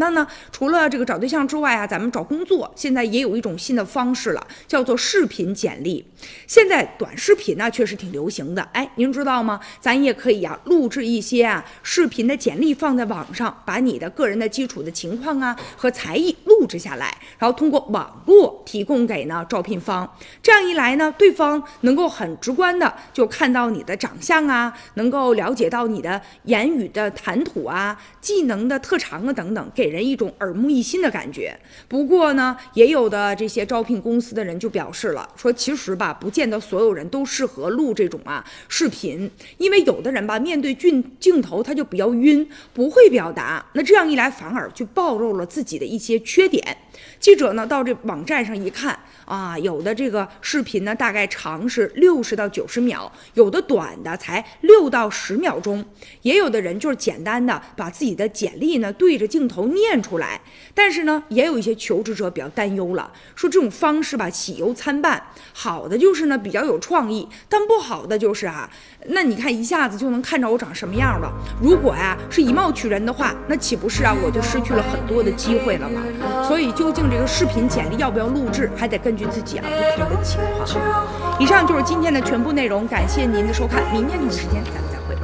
那呢，除了这个找对象之外啊，咱们找工作现在也有一种新的方式了，叫做视频简历。现在短视频呢确实挺流行的，哎，您知道吗？咱也可以呀，录制一些啊视频的简历放在网上，把你的个人的基础的情况啊和才艺录制下来，然后通过网络提供给呢招聘方。这样一来呢，对方能够很直观的就看到你的长相啊，能够了解到你的言语的谈吐啊、技能的特长啊等等，给给人一种耳目一新的感觉。不过呢，也有的这些招聘公司的人就表示了，说其实吧，不见得所有人都适合录这种啊视频，因为有的人吧，面对镜镜头他就比较晕，不会表达。那这样一来，反而就暴露了自己的一些缺点。记者呢到这网站上一看啊，有的这个视频呢大概长是六十到九十秒，有的短的才六到十秒钟，也有的人就是简单的把自己的简历呢对着镜头念出来。但是呢，也有一些求职者比较担忧了，说这种方式吧喜忧参半。好的就是呢比较有创意，但不好的就是啊，那你看一下子就能看着我长什么样了。如果呀是以貌取人的话，那岂不是啊我就失去了很多的机会了吗？所以究竟这个视频简历要不要录制，还得根据自己啊不同的情况。以上就是今天的全部内容，感谢您的收看，明天同一时间咱们再会。